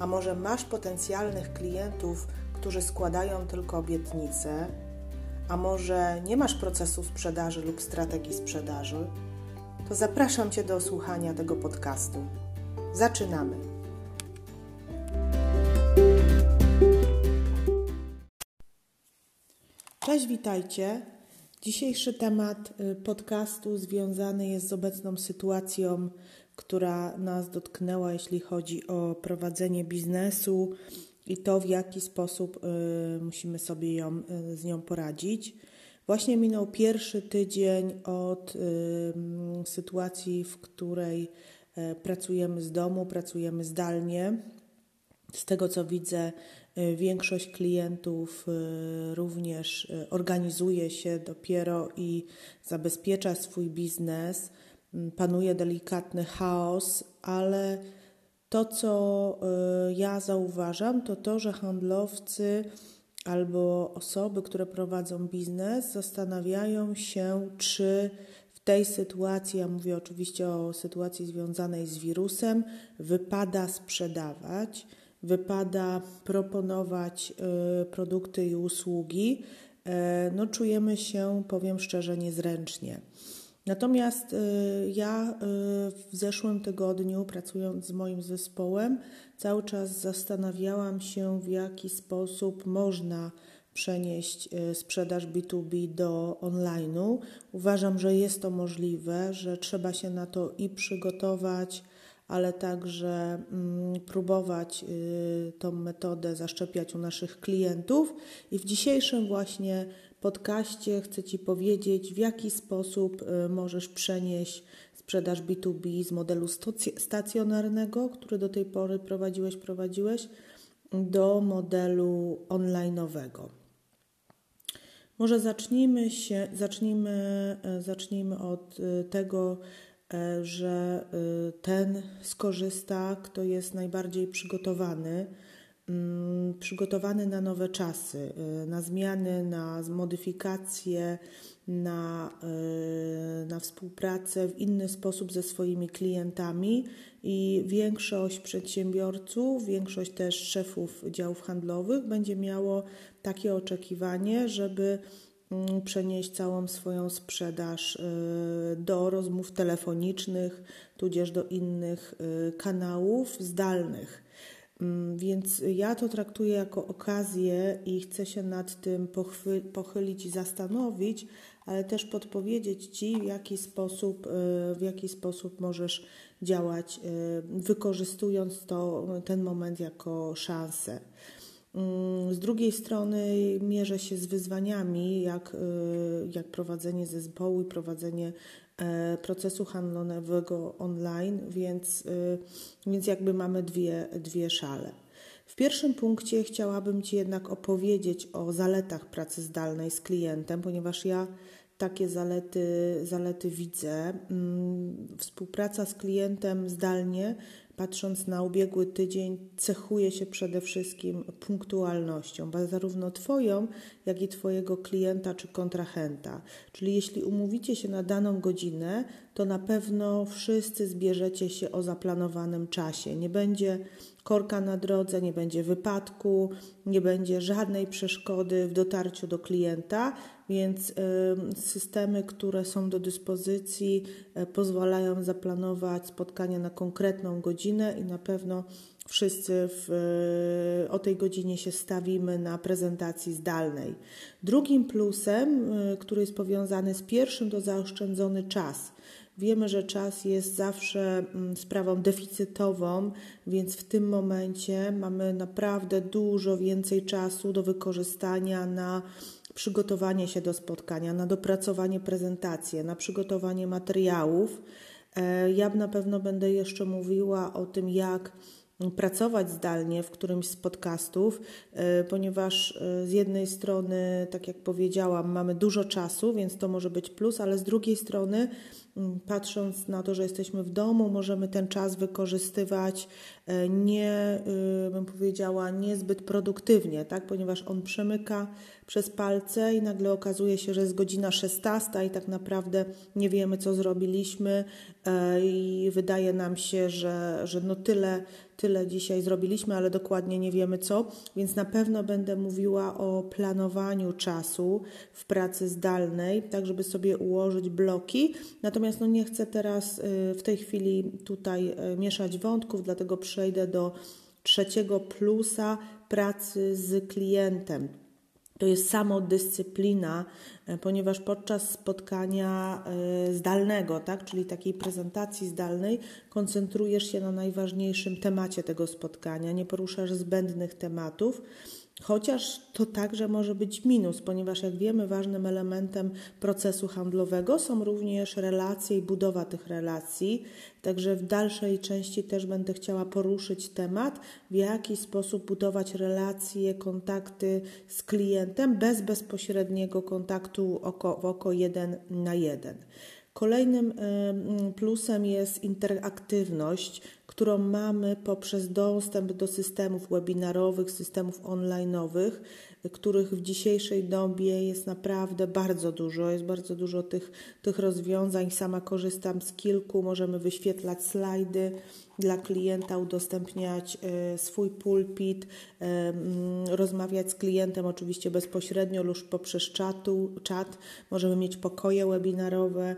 a może masz potencjalnych klientów, którzy składają tylko obietnice, a może nie masz procesu sprzedaży lub strategii sprzedaży, to zapraszam Cię do słuchania tego podcastu. Zaczynamy! Cześć, witajcie. Dzisiejszy temat y, podcastu związany jest z obecną sytuacją, która nas dotknęła, jeśli chodzi o prowadzenie biznesu i to, w jaki sposób y, musimy sobie ją, y, z nią poradzić. Właśnie minął pierwszy tydzień od sytuacji, w której pracujemy z domu, pracujemy zdalnie. Z tego co widzę, Y, większość klientów y, również y, organizuje się dopiero i zabezpiecza swój biznes. Panuje delikatny chaos, ale to, co ja zauważam, to to, że handlowcy albo osoby, które prowadzą biznes, zastanawiają się, czy w tej sytuacji, ja mówię oczywiście o sytuacji związanej z wirusem, wypada sprzedawać wypada proponować y, produkty i usługi, e, no czujemy się, powiem szczerze, niezręcznie. Natomiast y, ja y, w zeszłym tygodniu, pracując z moim zespołem, cały czas zastanawiałam się, w jaki sposób można przenieść sprzedaż B2B do online'u. Uważam, że jest to możliwe, że trzeba się na to i przygotować, ale także mm, próbować y, tą metodę zaszczepiać u naszych klientów. I w dzisiejszym właśnie podcaście chcę Ci powiedzieć, w jaki sposób y, możesz przenieść sprzedaż B2B z modelu stacjonarnego, który do tej pory prowadziłeś, prowadziłeś, do modelu online'owego. Może zacznijmy się, zacznijmy, y, zacznijmy od tego, E, że ten skorzysta, kto jest najbardziej przygotowany, przygotowany na nowe czasy, e, na zmiany, na modyfikacje, na, na współpracę w inny sposób ze swoimi klientami i większość przedsiębiorców, większość też szefów działów handlowych będzie miało takie oczekiwanie, żeby Mm, przenieść całą swoją sprzedaż y, do rozmów telefonicznych, tudzież do innych y, kanałów zdalnych. Mm, więc ja to traktuję jako okazję i chcę się nad tym pochylić i zastanowić, ale też podpowiedzieć Ci, w jaki sposób, y, w jaki sposób możesz działać, wykorzystując to, ten moment jako szansę. Mm, z drugiej strony mierzę się z wyzwaniami, jak, y, jak prowadzenie zespołu i prowadzenie e, procesu handlowego online, więc, y, więc jakby mamy dwie, dwie szale. W pierwszym punkcie chciałabym Ci jednak opowiedzieć o zaletach pracy zdalnej z klientem, ponieważ ja takie zalety, zalety widzę. Mm, współpraca z klientem zdalnie patrząc na ubiegły tydzień, cechuje się przede wszystkim punktualnością, zarówno Twoją, jak i Twojego klienta czy kontrahenta. Czyli jeśli umówicie się na daną godzinę, to na pewno wszyscy zbierzecie się o zaplanowanym czasie. Nie będzie korka na drodze, nie będzie wypadku, nie będzie żadnej przeszkody w dotarciu do klienta, więc systemy, które są do dyspozycji, e, pozwalają zaplanować spotkanie na konkretną godzinę i na pewno wszyscy w, e, o tej godzinie się stawimy na prezentacji zdalnej. Drugim plusem, e, który jest powiązany z pierwszym, to zaoszczędzony czas. Wiemy, że czas jest zawsze mm, sprawą deficytową, więc w tym momencie mamy naprawdę dużo więcej czasu do wykorzystania na przygotowanie się do spotkania, na dopracowanie prezentacji, na przygotowanie materiałów. E, ja na pewno będę jeszcze mówiła o tym, jak pracować zdalnie w którymś z podcastów, e, ponieważ e, z jednej strony, tak jak powiedziałam, mamy dużo czasu, więc to może być plus, ale z drugiej strony, patrząc na to, że jesteśmy w domu, możemy ten czas wykorzystywać e, nie, bym powiedziała, niezbyt produktywnie, tak? ponieważ on przemyka przez palce i nagle okazuje się, że jest godzina 16 i tak naprawdę nie wiemy, co zrobiliśmy i wydaje nam się, że, że no tyle tyle dzisiaj zrobiliśmy, ale dokładnie nie wiemy co, więc na pewno będę mówiła o planowaniu czasu w pracy zdalnej, tak żeby sobie ułożyć bloki. Natomiast no nie chcę teraz y, w tej chwili tutaj y, mieszać wątków, dlatego przejdę do trzeciego plusa pracy z klientem to jest samodyscyplina, ponieważ podczas spotkania e, zdalnego, tak, czyli takiej prezentacji zdalnej, koncentrujesz się na najważniejszym temacie tego spotkania, nie poruszasz zbędnych tematów. Chociaż to także może być minus, ponieważ jak wiemy, ważnym elementem procesu handlowego są również relacje i budowa tych relacji. Także w dalszej części też będę chciała poruszyć temat, w jaki sposób budować relacje, kontakty z klientem bez bezpośredniego kontaktu oko w oko jeden na jeden. Kolejnym plusem jest interaktywność, którą mamy poprzez dostęp do systemów webinarowych, systemów online'owych, których w dzisiejszej dobie jest naprawdę bardzo dużo. Jest bardzo dużo tych, tych rozwiązań. Sama korzystam z kilku. Możemy wyświetlać slajdy dla klienta, udostępniać e, swój pulpit, e, mm, rozmawiać z klientem oczywiście bezpośrednio lub poprzez czatu, czat. Możemy mieć pokoje webinarowe,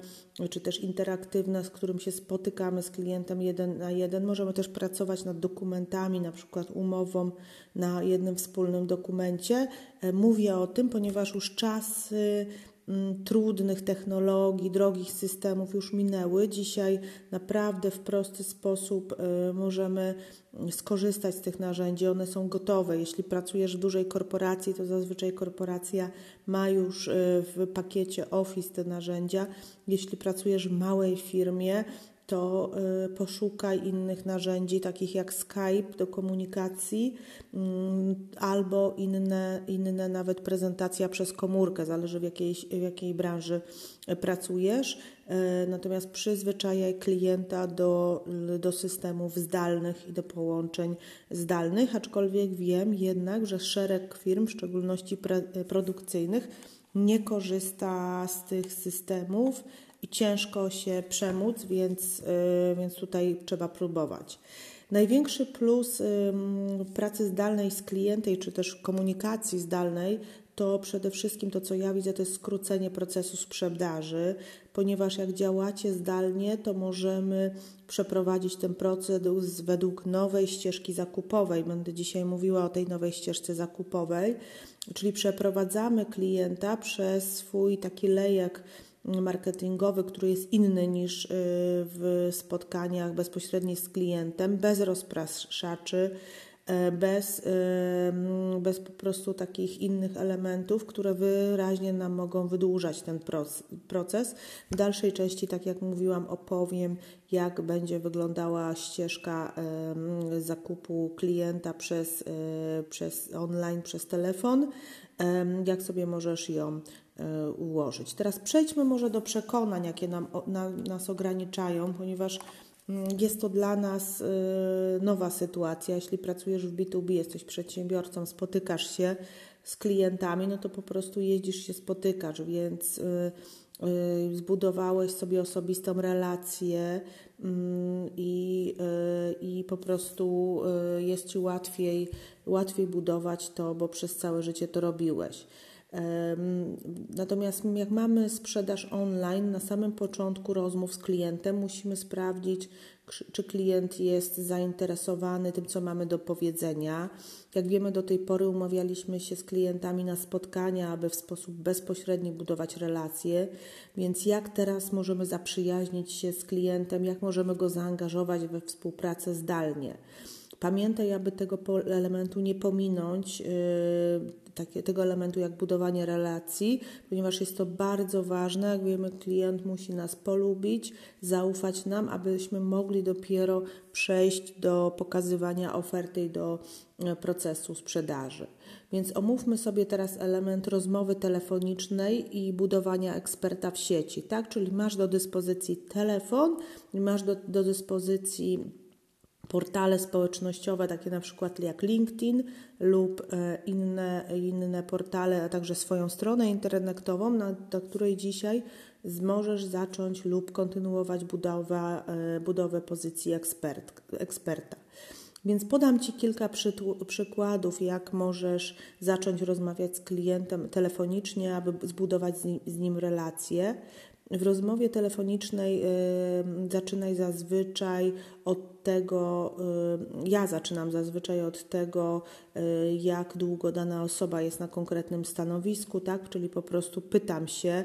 czy też interaktywne, z którym się spotykamy z klientem jeden na jeden. Możemy też pracować nad dokumentami, na przykład umową na jednym wspólnym dokumencie. E, mówię o tym, ponieważ już czas Mm, trudnych technologii, drogich systemów już minęły. Dzisiaj naprawdę w prosty sposób y, możemy skorzystać z tych narzędzi. One są gotowe. Jeśli pracujesz w dużej korporacji, to zazwyczaj korporacja ma już y, w pakiecie Office te narzędzia. Jeśli pracujesz w małej firmie, to y, poszukaj innych narzędzi, takich jak Skype do komunikacji, mm, albo inne, inne nawet prezentacja przez komórkę, zależy w jakiej, w jakiej branży pracujesz. Y, natomiast przyzwyczajaj klienta do, do systemów zdalnych i do połączeń zdalnych, aczkolwiek wiem jednak, że szereg firm, w szczególności pre, produkcyjnych, nie korzysta z tych systemów i ciężko się przemóc, więc, y, więc tutaj trzeba próbować. Największy plus pracy zdalnej z klientem, czy też komunikacji zdalnej, to przede wszystkim to, co ja widzę, to jest skrócenie procesu sprzedaży, ponieważ jak działacie zdalnie, to możemy przeprowadzić ten proces według nowej ścieżki zakupowej. Będę dzisiaj mówiła o tej nowej ścieżce zakupowej, czyli przeprowadzamy klienta przez swój taki lejek marketingowy, który jest inny niż y, w spotkaniach bezpośrednich z klientem, bez rozpraszaczy, e, bez, y, bez po prostu takich innych elementów, które wyraźnie nam mogą wydłużać ten proces. W dalszej części, tak jak mówiłam, opowiem, jak będzie wyglądała ścieżka zakupu klienta przez, przez online, przez telefon, jak sobie możesz ją ułożyć. Teraz przejdźmy może do przekonań, jakie nam, na, nas ograniczają, ponieważ mm, jest to dla nas e, nowa sytuacja. Jeśli pracujesz w B2B, jesteś przedsiębiorcą, spotykasz się z klientami, no to po prostu jeździsz się, spotykasz, więc e, zbudowałeś sobie osobistą relację mm, i, i po prostu jest Ci łatwiej, łatwiej budować to, bo przez całe życie to robiłeś. Natomiast jak mamy sprzedaż online, na samym początku rozmów z klientem musimy sprawdzić, czy klient jest zainteresowany tym, co mamy do powiedzenia. Jak wiemy, do tej pory umawialiśmy się z klientami na spotkania, aby w sposób bezpośredni budować relacje, więc jak teraz możemy zaprzyjaźnić się z klientem, jak możemy go zaangażować we współpracę zdalnie. Pamiętaj, aby tego elementu nie pominąć, yy, takie, tego elementu jak budowanie relacji, ponieważ jest to bardzo ważne. Jak wiemy, klient musi nas polubić, zaufać nam, abyśmy mogli dopiero przejść do pokazywania oferty i do e, procesu sprzedaży. Więc omówmy sobie teraz element rozmowy telefonicznej i budowania eksperta w sieci, tak? Czyli masz do dyspozycji telefon, masz do, do dyspozycji portale społecznościowe, takie na przykład jak LinkedIn lub e, inne, inne portale, a także swoją stronę internetową, na, na której dzisiaj możesz zacząć lub kontynuować budowę, e, budowę pozycji ekspert, eksperta. Więc podam Ci kilka przykładów, jak możesz zacząć rozmawiać z klientem telefonicznie, aby zbudować z nim, z nim relacje. W rozmowie telefonicznej y, zaczynaj zazwyczaj od tego, y, ja zaczynam zazwyczaj od tego, y, jak długo dana osoba jest na konkretnym stanowisku, tak? Czyli po prostu pytam się,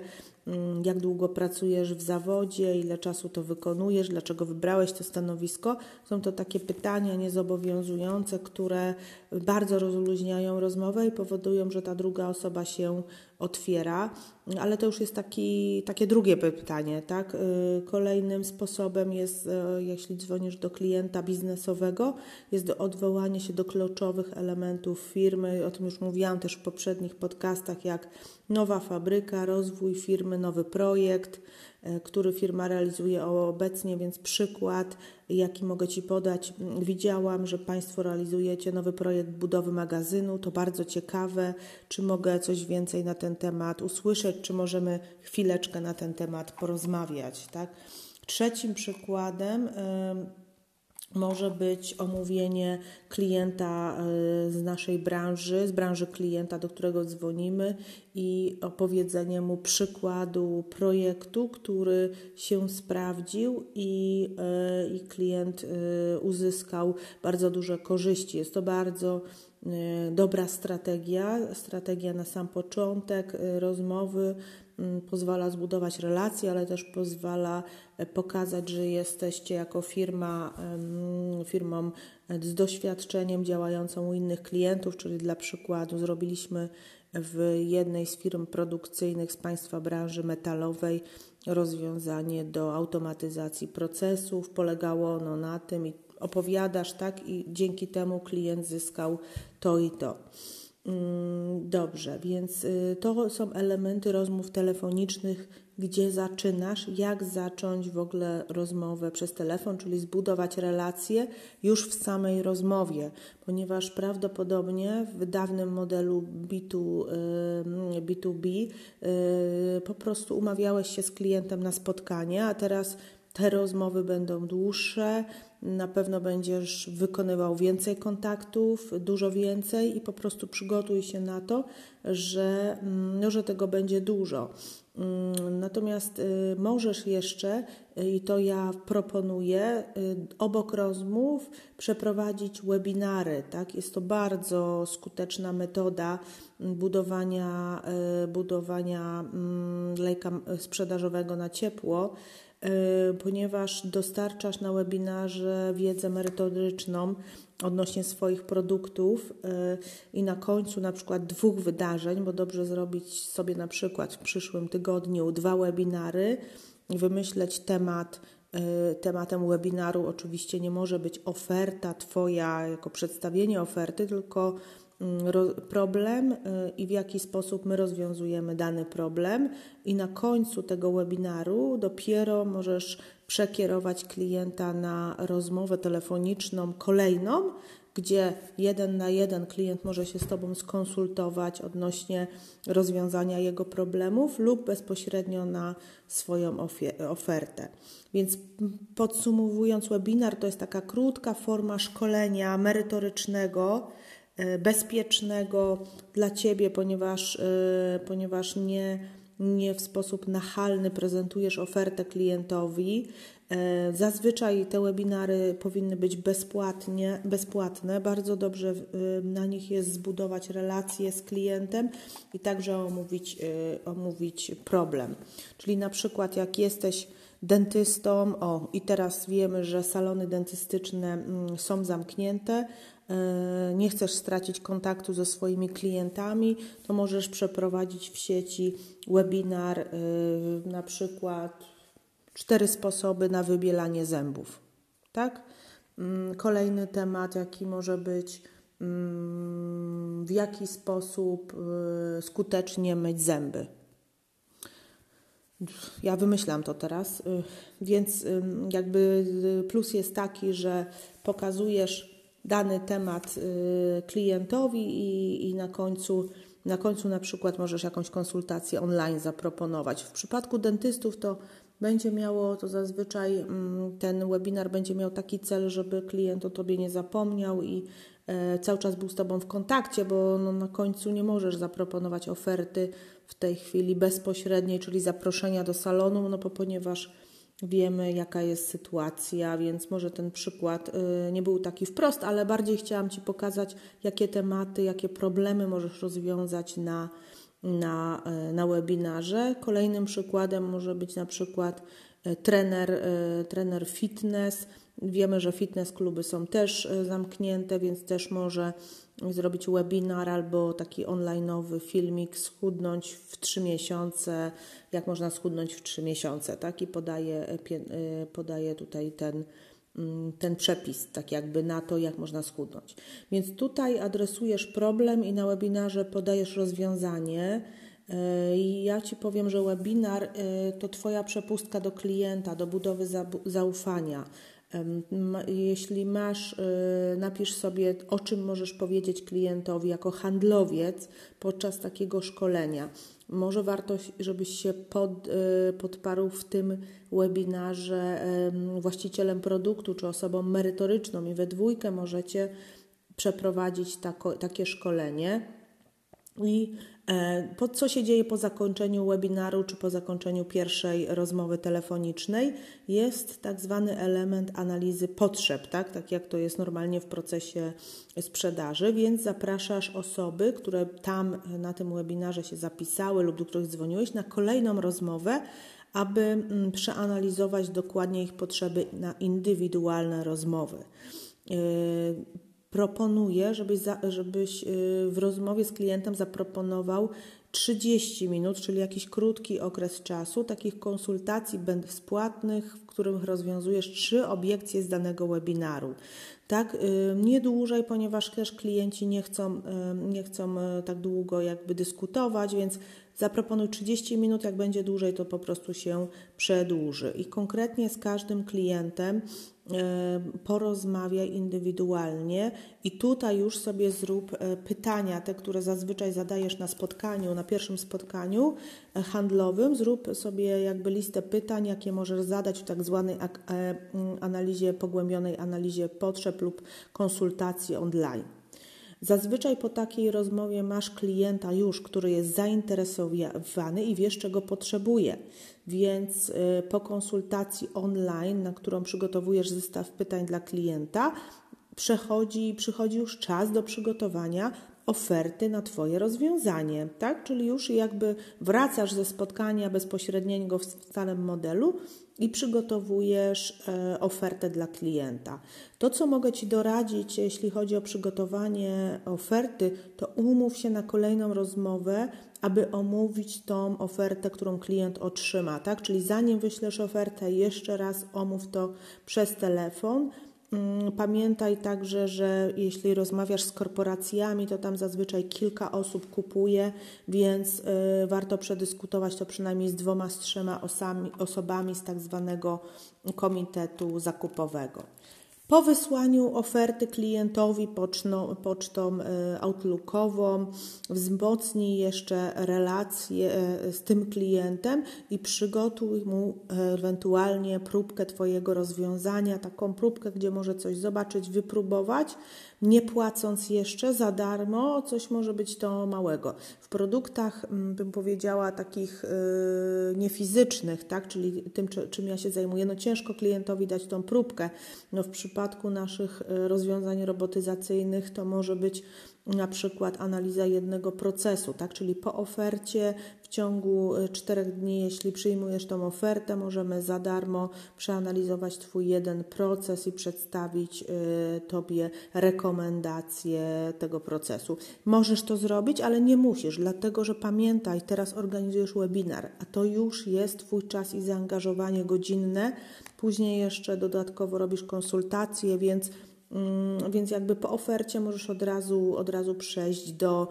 jak długo pracujesz w zawodzie, ile czasu to wykonujesz, dlaczego wybrałeś to stanowisko. Są to takie pytania niezobowiązujące, które bardzo rozluźniają rozmowę i powodują, że ta druga osoba się otwiera, ale to już jest taki, takie drugie pytanie. Tak? Y, kolejnym sposobem jest, y, jeśli dzwonisz do klienta biznesowego, jest odwołanie się do kluczowych elementów firmy. O tym już mówiłam też w poprzednich podcastach, jak nowa fabryka, rozwój firmy, nowy projekt, który firma realizuje obecnie, więc przykład, jaki mogę Ci podać. Widziałam, że Państwo realizujecie nowy projekt budowy magazynu, to bardzo ciekawe. Czy mogę coś więcej na ten temat usłyszeć, czy możemy chwileczkę na ten temat porozmawiać, tak? Trzecim przykładem może być omówienie klienta y, z naszej branży, z branży klienta, do którego dzwonimy i opowiedzenie mu przykładu projektu, który się sprawdził i, y, i klient y, uzyskał bardzo duże korzyści. Jest to bardzo dobra strategia, strategia na sam początek rozmowy pozwala zbudować relacje, ale też pozwala pokazać, że jesteście jako firma firmą z doświadczeniem działającą u innych klientów, czyli dla przykładu zrobiliśmy w jednej z firm produkcyjnych z Państwa branży metalowej rozwiązanie do automatyzacji procesów. Polegało ono na tym i opowiadasz, tak, i dzięki temu klient zyskał to i to. Mm, dobrze, więc y, to są elementy rozmów telefonicznych, gdzie zaczynasz, jak zacząć w ogóle rozmowę przez telefon, czyli zbudować relacje już w samej rozmowie, ponieważ prawdopodobnie w dawnym modelu B2, B2B y, po prostu umawiałeś się z klientem na spotkanie, a teraz te rozmowy będą dłuższe, na pewno będziesz wykonywał więcej kontaktów, dużo więcej i po prostu przygotuj się na to, że, no, że tego będzie dużo. Mm, natomiast y, możesz jeszcze, i to ja proponuję, y, obok rozmów przeprowadzić webinary. Tak? Jest to bardzo skuteczna metoda mm, budowania, budowania lejka sprzedażowego na ciepło. Y, ponieważ dostarczasz na webinarze wiedzę merytoryczną odnośnie swoich produktów y, i na końcu na przykład dwóch wydarzeń, bo dobrze zrobić sobie na przykład w przyszłym tygodniu dwa webinary wymyśleć temat y, Tematem webinaru. Oczywiście nie może być oferta Twoja jako przedstawienie oferty, tylko Mm, problem y, i w jaki sposób my rozwiązujemy dany problem, i na końcu tego webinaru dopiero możesz przekierować klienta na rozmowę telefoniczną kolejną, gdzie jeden na jeden klient może się z Tobą skonsultować odnośnie rozwiązania jego problemów lub bezpośrednio na swoją ofertę. Więc podsumowując, webinar to jest taka krótka forma szkolenia merytorycznego E, bezpiecznego dla Ciebie, ponieważ, e, ponieważ nie, nie w sposób nachalny prezentujesz ofertę klientowi. E, zazwyczaj te webinary powinny być bezpłatnie, bezpłatne. Bardzo dobrze na nich jest zbudować relacje z klientem i także omówić, omówić problem. Czyli na przykład jak jesteś dentystom. O, i teraz wiemy, że salony dentystyczne mm, są zamknięte. E, nie chcesz stracić kontaktu ze swoimi klientami, to możesz przeprowadzić w sieci webinar, e, na przykład cztery sposoby na wybielanie zębów. Tak? Mm, kolejny temat, jaki może być, mm, w jaki sposób e, skutecznie myć zęby. Ja wymyślam to teraz, więc jakby plus jest taki, że pokazujesz dany temat y, klientowi i, i na końcu na końcu na przykład możesz jakąś konsultację online zaproponować. W przypadku dentystów to będzie miało, to zazwyczaj mm, ten webinar będzie miał taki cel, żeby klient o Tobie nie zapomniał i e, cały czas był z Tobą w kontakcie, bo no na końcu nie możesz zaproponować oferty w tej chwili bezpośredniej, czyli zaproszenia do salonu, no bo ponieważ wiemy, jaka jest sytuacja, więc może ten przykład y, nie był taki wprost, ale bardziej chciałam Ci pokazać, jakie tematy, jakie problemy możesz rozwiązać na, na, y, na webinarze. Kolejnym przykładem może być na przykład y, trener, trener fitness. Wiemy, że fitness kluby są też zamknięte, więc też może zrobić webinar albo taki onlineowy filmik, schudnąć w 3 miesiące, jak można schudnąć w 3 miesiące, tak? I podaje, e, e, podaje tutaj ten, mm, ten przepis, tak jakby na to, jak można schudnąć. Więc tutaj adresujesz problem i na webinarze podajesz rozwiązanie. E, ja Ci powiem, że webinar to Twoja przepustka do klienta, do budowy zaufania. Jeśli masz, y, napisz sobie, o czym możesz powiedzieć klientowi jako handlowiec podczas takiego szkolenia. Może warto, żebyś się pod, y, podparł w tym webinarze właścicielem produktu czy osobą merytoryczną i we dwójkę możecie przeprowadzić tako, takie szkolenie. I e, po, co się dzieje po zakończeniu webinaru czy po zakończeniu pierwszej rozmowy telefonicznej? Jest tak zwany element analizy potrzeb, tak, tak jak to jest normalnie w procesie sprzedaży, więc zapraszasz osoby, które tam na tym webinarze się zapisały lub do których dzwoniłeś na kolejną rozmowę, aby mm, przeanalizować dokładnie ich potrzeby na indywidualne rozmowy. Proponuję, żebyś, za, żebyś y, w rozmowie z klientem zaproponował 30 minut, czyli jakiś krótki okres czasu, takich konsultacji bezpłatnych, w których rozwiązujesz trzy obiekcje z danego webinaru. Tak, y, nie dłużej, ponieważ też klienci nie chcą, y, nie chcą tak długo jakby dyskutować, więc zaproponuj 30 minut, jak będzie dłużej, to po prostu się przedłuży. I konkretnie z każdym klientem porozmawiaj indywidualnie i tutaj już sobie zrób e, pytania, te, które zazwyczaj zadajesz na spotkaniu, na pierwszym spotkaniu e, handlowym. Zrób sobie jakby listę pytań, jakie możesz zadać w tak zwanej analizie, pogłębionej analizie potrzeb lub konsultacji online. Zazwyczaj po takiej rozmowie masz klienta już, który jest zainteresowany i wiesz, czego potrzebuje. Więc y, po konsultacji online, na którą przygotowujesz zestaw pytań dla klienta, przechodzi, przychodzi już czas do przygotowania oferty na Twoje rozwiązanie, tak? Czyli już jakby wracasz ze spotkania bezpośredniego w stałym modelu i przygotowujesz e, ofertę dla klienta. To, co mogę Ci doradzić, jeśli chodzi o przygotowanie oferty, to umów się na kolejną rozmowę, aby omówić tą ofertę, którą klient otrzyma, tak? Czyli zanim wyślesz ofertę, jeszcze raz omów to przez telefon pamiętaj także, że jeśli rozmawiasz z korporacjami, to tam zazwyczaj kilka osób kupuje, więc y, warto przedyskutować to przynajmniej z dwoma, z trzema osobami z tak zwanego komitetu zakupowego. Po wysłaniu oferty klientowi poczną, pocztą e, outlookową wzmocnij jeszcze relacje e, z tym klientem i przygotuj mu ewentualnie próbkę Twojego rozwiązania, taką próbkę, gdzie może coś zobaczyć, wypróbować, nie płacąc jeszcze za darmo, coś może być to małego. W produktach, mm, bym powiedziała, takich e, niefizycznych, tak, czyli tym, czym ja się zajmuję, no ciężko klientowi dać tą próbkę. No w przypadku naszych e, rozwiązań robotyzacyjnych to może być na przykład analiza jednego procesu, tak? czyli po ofercie w ciągu y, czterech dni, jeśli przyjmujesz tą ofertę, możemy za darmo przeanalizować Twój jeden proces i przedstawić y, Tobie rekomendacje tego procesu. Możesz to zrobić, ale nie musisz, dlatego że pamiętaj, teraz organizujesz webinar, a to już jest Twój czas i zaangażowanie godzinne. Później jeszcze dodatkowo robisz konsultacje, więc więc jakby po ofercie możesz od razu, od razu przejść do,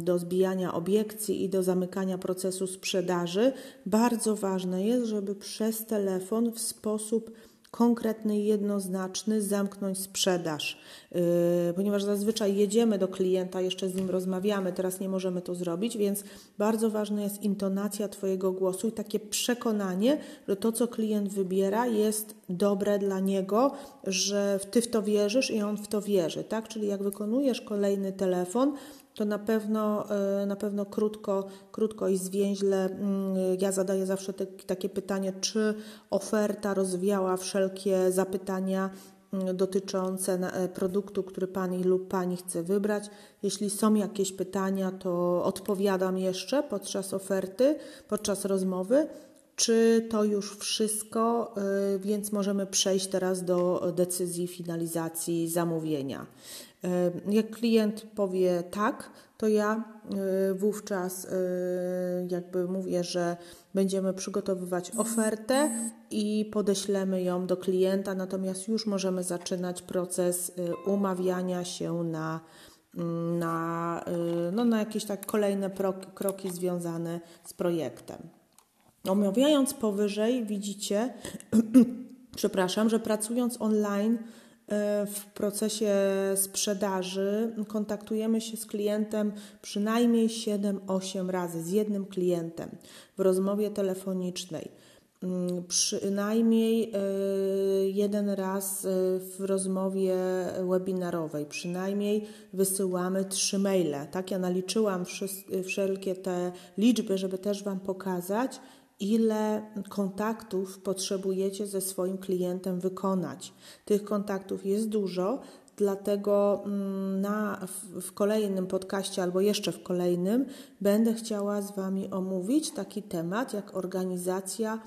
do zbijania obiekcji i do zamykania procesu sprzedaży. Bardzo ważne jest, żeby przez telefon w sposób konkretny i jednoznaczny zamknąć sprzedaż, yy, ponieważ zazwyczaj jedziemy do klienta, jeszcze z nim rozmawiamy, teraz nie możemy to zrobić, więc bardzo ważna jest intonacja Twojego głosu i takie przekonanie, że to, co klient wybiera, jest dobre dla niego, że Ty w to wierzysz i on w to wierzy, tak? Czyli jak wykonujesz kolejny telefon, to na pewno, e, na pewno krótko, krótko i zwięźle mm, ja zadaję zawsze te, takie pytanie, czy oferta rozwiała wszelkie zapytania mm, dotyczące e, produktu, który Pani lub Pani chce wybrać. Jeśli są jakieś pytania, to odpowiadam jeszcze podczas oferty, podczas rozmowy. Czy to już wszystko, e, więc możemy przejść teraz do decyzji finalizacji zamówienia. Jak klient powie tak, to ja y, wówczas y, jakby mówię, że będziemy przygotowywać ofertę i podeślemy ją do klienta, natomiast już możemy zaczynać proces y, umawiania się na, mm, na, no, na jakieś tak kolejne kroki związane z projektem. Omawiając powyżej, widzicie, przepraszam, że pracując online, E, w procesie sprzedaży kontaktujemy się z klientem przynajmniej 7-8 razy, z jednym klientem w rozmowie telefonicznej. Mm, przynajmniej e, jeden raz e, w rozmowie webinarowej, przynajmniej wysyłamy trzy maile. Tak, ja naliczyłam wszelkie te liczby, żeby też Wam pokazać, ile kontaktów potrzebujecie ze swoim klientem wykonać. Tych kontaktów jest dużo, dlatego mm, na, w kolejnym podcaście albo jeszcze w kolejnym będę chciała z Wami omówić taki temat jak organizacja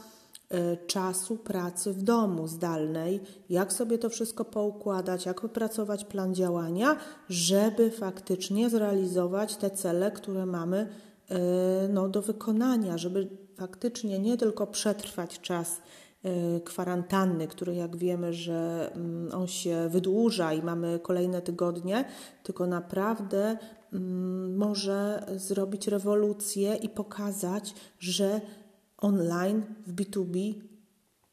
e, czasu pracy w domu zdalnej, jak sobie to wszystko poukładać, jak wypracować plan działania, żeby faktycznie zrealizować te cele, które mamy e, no, do wykonania, żeby faktycznie nie tylko przetrwać czas y, kwarantanny, który jak wiemy, że mm, on się wydłuża i mamy kolejne tygodnie, tylko naprawdę mm, może zrobić rewolucję i pokazać, że online w B2B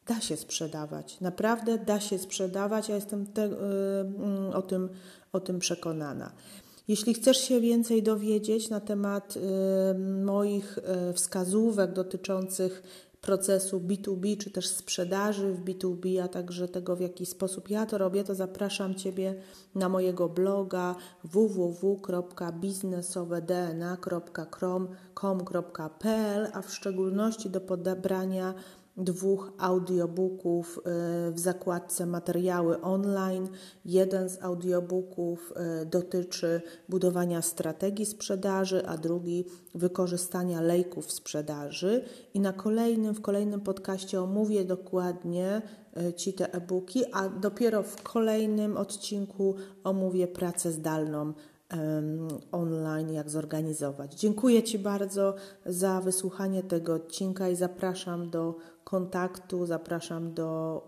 da się sprzedawać. Naprawdę da się sprzedawać. Ja jestem te, y, mm, o, tym, o tym przekonana. Jeśli chcesz się więcej dowiedzieć na temat y, moich y, wskazówek dotyczących procesu B2B czy też sprzedaży w B2B, a także tego, w jaki sposób ja to robię, to zapraszam Ciebie na mojego bloga www.biznesowedna.com.pl, a w szczególności do podebrania dwóch audiobooków y, w zakładce materiały online. Jeden z audiobooków y, dotyczy budowania strategii sprzedaży, a drugi wykorzystania lejków sprzedaży. I na kolejnym, w kolejnym podcaście omówię dokładnie y, Ci te e-booki, a dopiero w kolejnym odcinku omówię pracę zdalną online, jak zorganizować. Dziękuję Ci bardzo za wysłuchanie tego odcinka i zapraszam do kontaktu, zapraszam do,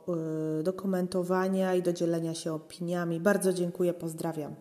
y, do komentowania i do dzielenia się opiniami. Bardzo dziękuję, pozdrawiam.